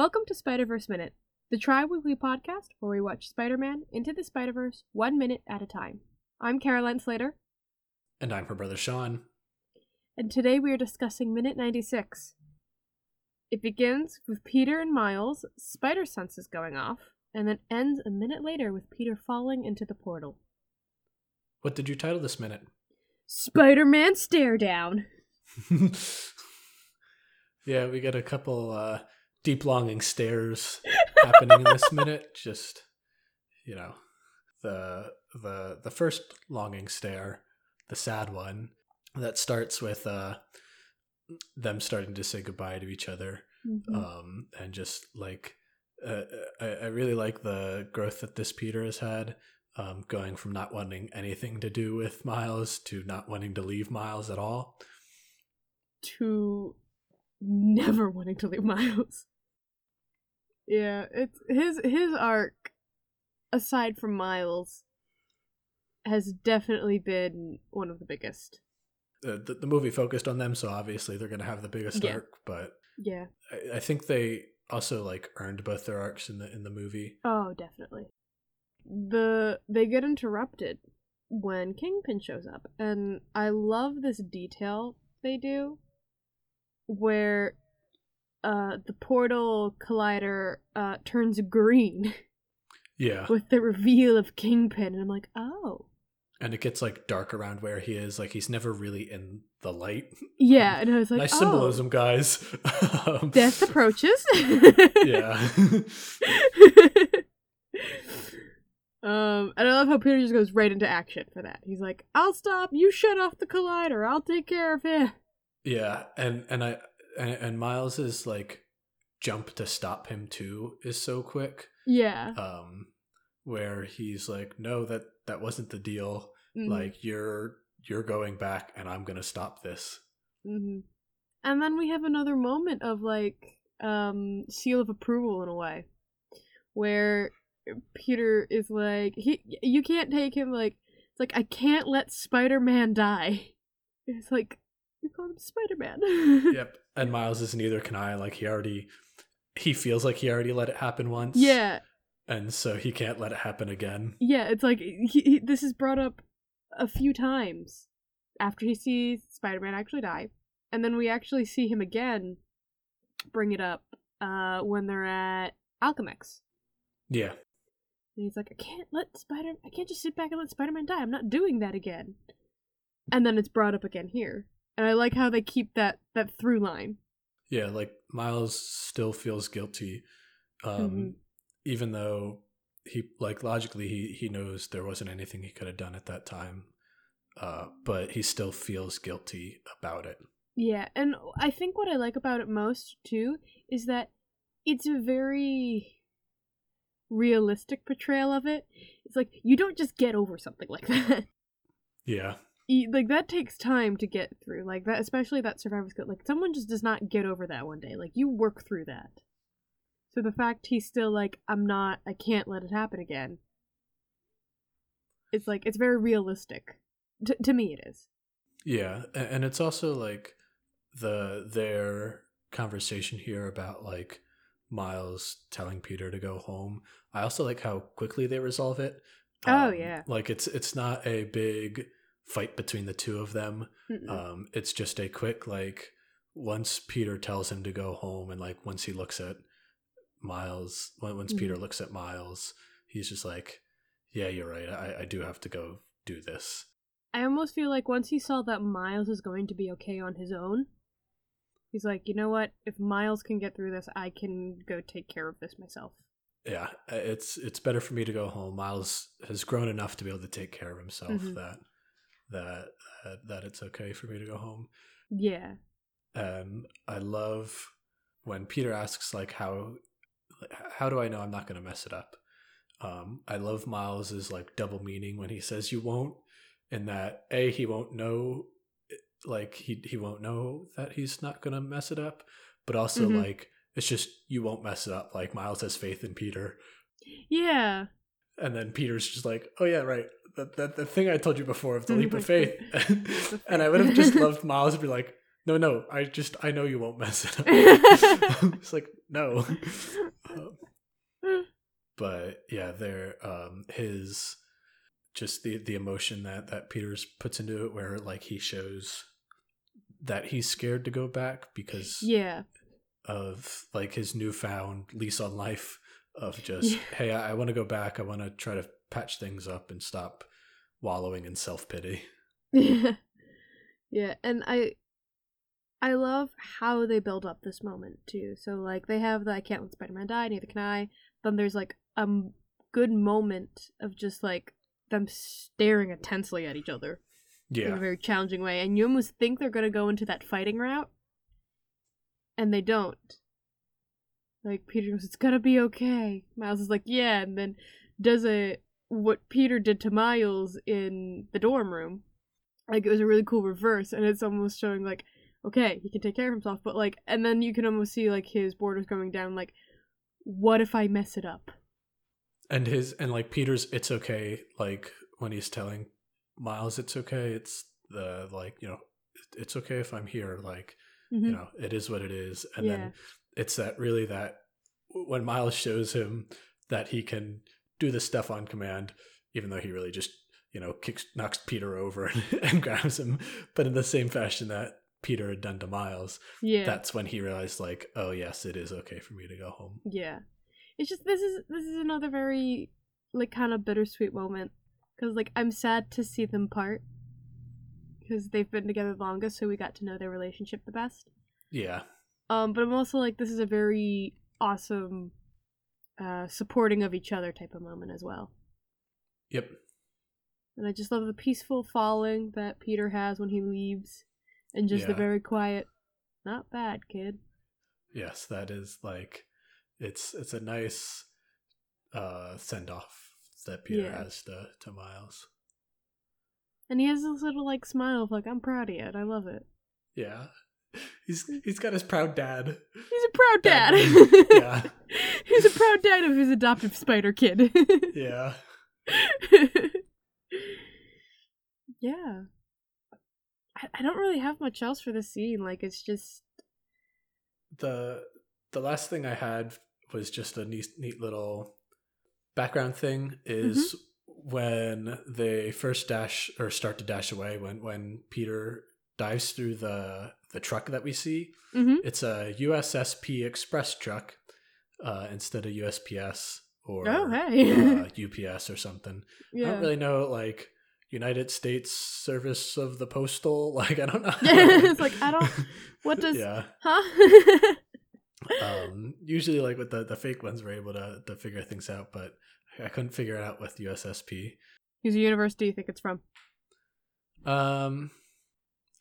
Welcome to Spider Verse Minute, the tri weekly podcast where we watch Spider Man into the Spider Verse one minute at a time. I'm Caroline Slater, And I'm her brother Sean. and today we are discussing Minute 96. It begins with Peter and Miles' spider senses going off, and then ends a minute later with Peter falling into the portal. What did you title this minute? Spider Man stare down! yeah, we got a couple uh, deep longing stares happening in this minute. Just you know, the the the first longing stare, the sad one, that starts with uh, them starting to say goodbye to each other, Mhm. um, and just like uh, I, I really like the growth that this Peter has had. Um, going from not wanting anything to do with Miles to not wanting to leave Miles at all. to never wanting to leave Miles. Yeah, it's his his arc aside from Miles has definitely been one of the biggest. the, the, the movie focused on them, so obviously they're going to have the biggest Yeah. arc. But Yeah. I, I think they also like earned both their arcs in the in the movie. Oh, definitely. The they get interrupted when Kingpin shows up, and I love this detail they do where uh the portal collider uh turns green Yeah, with the reveal of Kingpin, and I'm like, oh. and it gets like dark around where he is. Like he's never really in the light. Yeah, and I was like, nice oh, symbolism, guys. Um, Death approaches. yeah, um, and I love how Peter just goes right into action for that. He's like, "I'll stop. You shut off the collider. I'll take care of him." yeah, and and I and, and Miles's like jump to stop him too is so quick. Yeah. Um, where he's like, no, that that wasn't the deal. Mhm, Like you're you're going back, and I'm gonna stop this. mhm. And then we have another moment of like um seal of approval in a way, where Peter is like, he you can't take him like it's like I can't let Spider Man die. It's like you call him Spider Man. yep. And Miles is neither can I. Like he already he feels like he already let it happen once. Yeah, And so he can't let it happen again. yeah. It's like he, he, this is brought up a few times after he sees Spider Man actually die, and then we actually see him again bring it up uh when they're at Alchemax. Yeah. And he's like, I can't let Spider I can't just sit back and let Spider Man die. I'm not doing that again. And then it's brought up again here. And I like how they keep that that through line. Yeah, like Miles still feels guilty. Um Mhm. even though he like logically he he knows there wasn't anything he could have done at that time. Uh but he still feels guilty about it. Yeah, and I think what I like about it most too is that it's a very realistic portrayal of it. It's like you don't just get over something like that. Yeah. Like that takes time to get through. Like that, especially that survivor's guilt. Like someone just does not get over that one day. Like you work through that. So the fact he's still like, I'm not, I can't let it happen again. It's like it's very realistic. T- to me, it is. Yeah, and it's also like the their conversation here about like Miles telling Peter to go home. I also like how quickly they resolve it. Oh, um, yeah. like it's it's not a big fight between the two of them. Um, it's just a quick like once Peter tells him to go home, and like once he looks at Miles, once Peter Mhm. looks at Miles, he's just like, "Yeah, you're right. I, I do have to go do this." I almost feel like once he saw that Miles is going to be okay on his own, he's like, you know what? If Miles can get through this, I can go take care of this myself. yeah uh, it's it's better for me to go home miles has grown enough to be able to take care of himself Mhm. that that uh, that it's okay for me to go home Yeah. and i love when peter asks like how how do i know i'm not going to mess it up um i love miles's like double meaning when he says you won't in that a he won't know like he he won't know that he's not going to mess it up but also Mhm. like it's just you won't mess it up like miles has faith in peter Yeah. And then Peter's just like, "Oh yeah, right. That that the thing I told you before of the leap of faith." and I would have just loved Miles to be like, no, no, I just I know you won't mess it up. it's like no. Um, but yeah, there um his just the the emotion that that Peters puts into it where like he shows that he's scared to go back because yeah. of like his newfound lease on life of just Yeah. hey I, I want to go back I want to try to patch things up and stop wallowing in self-pity Yeah. yeah, and I I love how they build up this moment too. So like they have the I can't let Spider-Man die, neither can I. Then there's like a m- good moment of just like them staring intensely at each other in a yeah very challenging way, and you almost think they're gonna go into that fighting route, and they don't. Like Peter goes, "It's gonna be okay." Miles is like, "Yeah," and then does a what Peter did to Miles in the dorm room. Like it was a really cool reverse, and it's almost showing like, okay, he can take care of himself, but like, and then you can almost see like his borders going down. Like, what if I mess it up? and his and like Peter's it's okay like when he's telling Miles it's okay it's the like you know it's okay if I'm here like you Mhm. know it is what it is and Yeah. then it's that really that when miles shows him that he can do this stuff on command even though he really just you know kicks knocks peter over and grabs him but in the same fashion that peter had done to miles yeah, that's when he realized like oh yes it is okay for me to go home Yeah. It's just this is this is another very like kind of bittersweet moment cuz like I'm sad to see them part cuz they've been together the longest so we got to know their relationship the best. yeah Um but I'm also like this is a very awesome uh supporting of each other type of moment as well. yep And I just love the peaceful falling that Peter has when he leaves and just the very quiet not bad, kid. yes that is like it's it's a nice uh send off that peter Yeah. has to to miles And he has this little like smile of like I'm proud of you. I love it. yeah he's he's got his proud dad He's a proud dad. Dad. yeah He's a proud dad of his adoptive spider kid. yeah yeah. I, I don't really have much else for the scene. Like it's just the the last thing I had was just a neat, neat little background thing is mm-hmm. when they first dash or start to dash away when when Peter dives through the the truck that we see. Hmm it's a USSP express truck uh, instead of USPS or Oh hey. uh, UPS or something. I don't really know like United States Service of the Postal. Like I don't know. It's like, I don't- what does yeah. huh? um usually like with the the fake ones we're able to to figure things out but i couldn't figure it out with ussp Whose universe do you think it's from? um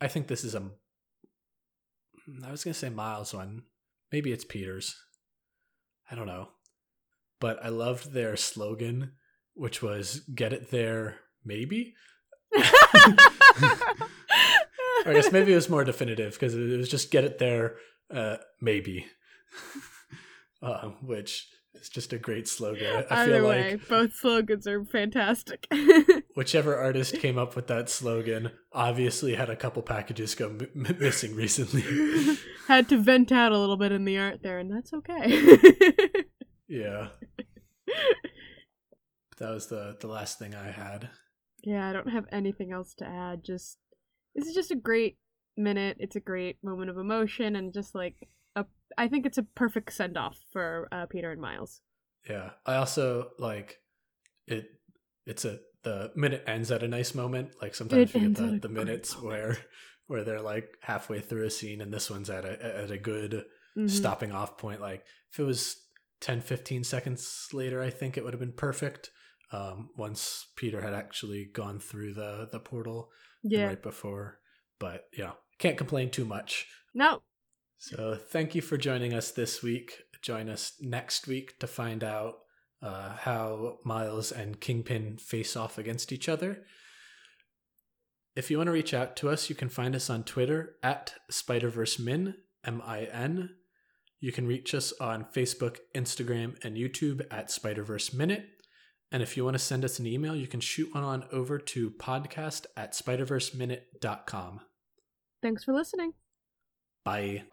i think this is a i was gonna say miles one. Maybe it's peters. I don't know. But i loved their slogan which was get it there maybe? Or i guess maybe it was more definitive because it was just get it there uh maybe. Uh, which is just a great slogan i, Either feel way, like both slogans are fantastic. whichever artist came up with that slogan obviously had a couple packages go m- m- missing recently Had to vent out a little bit in the art there, and that's okay. yeah that was the the last thing i had yeah, I don't have anything else to add. Just this is just a great minute. It's a great moment of emotion, and just like I think it's a perfect send off for uh, Peter and Miles. yeah i also like it it's a the minute ends at a nice moment like sometimes It you get the, the minutes moment. where where they're like halfway through a scene and this one's at a at a good Mhm. stopping off point like if it was 10 15 seconds later i think it would have been perfect um once peter had actually gone through the the portal Yeah. right before but yeah, can't complain too much No. So thank you for joining us this week. Join us next week to find out uh, how miles and kingpin face off against each other. If you want to reach out to us you can find us on twitter at spiderversemin m-i-n you can reach us on facebook instagram and youtube at spiderverse minute. And if you want to send us an email you can shoot one on over to podcast at spiderverseminute.com Thanks for listening. Bye.